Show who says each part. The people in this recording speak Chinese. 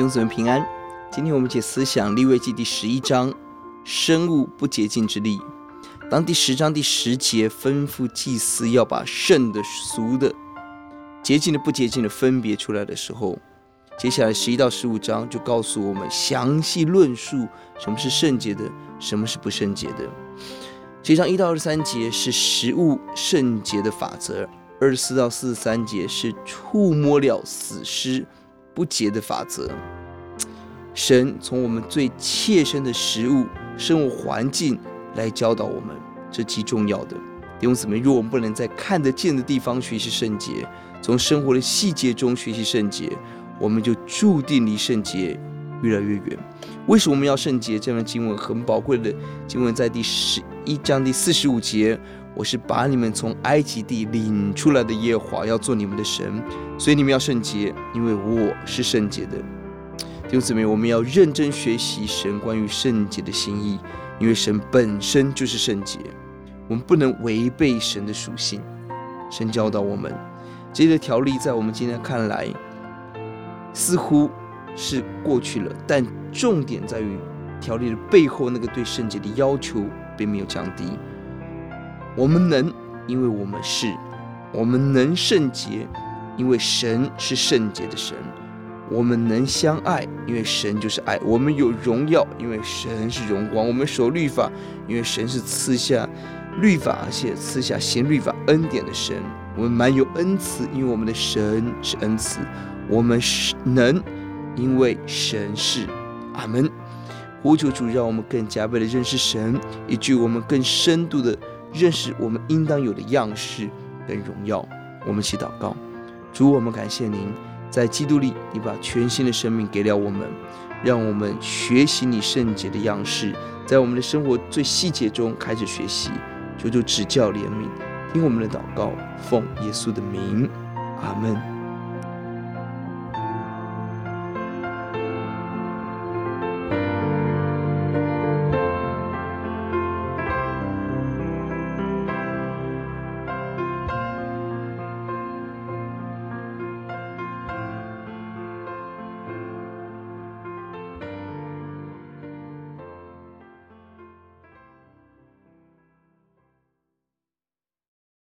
Speaker 1: 弟兄姊妹平安。今天我们解思想立位记第十一章，生物不洁净之力。当第十章第十节吩咐祭司要把圣的、俗的、洁净的、不洁净的分别出来的时候，接下来十一到十五章就告诉我们详细论述什么是圣洁的，什么是不圣洁的。实际上一到二十三节是食物圣洁的法则，二十四到四十三节是触摸了死尸不洁的法则。神从我们最切身的食物、生活环境来教导我们，这极重要的。弟兄姊妹，若我们不能在看得见的地方学习圣洁，从生活的细节中学习圣洁，我们就注定离圣洁越来越远。为什么我们要圣洁？这样的经文很宝贵的经文，在第十一章第四十五节：“我是把你们从埃及地领出来的耶和华，要做你们的神，所以你们要圣洁，因为我是圣洁的。”弟兄姊妹，我们要认真学习神关于圣洁的心意，因为神本身就是圣洁，我们不能违背神的属性。神教导我们，这些条例在我们今天看来似乎是过去了，但重点在于条例的背后那个对圣洁的要求并没有降低。我们能，因为我们是；我们能圣洁，因为神是圣洁的神。我们能相爱，因为神就是爱；我们有荣耀，因为神是荣光；我们守律法，因为神是赐下律法，而且赐下行律法恩典的神。我们满有恩慈，因为我们的神是恩慈；我们是能，因为神是。阿门。呼求主，让我们更加倍的认识神，以及我们更深度的认识我们应当有的样式跟荣耀。我们一起祷告，主，我们感谢您。在基督里，你把全新的生命给了我们，让我们学习你圣洁的样式，在我们的生活最细节中开始学习，求主指教怜悯，听我们的祷告，奉耶稣的名，阿门。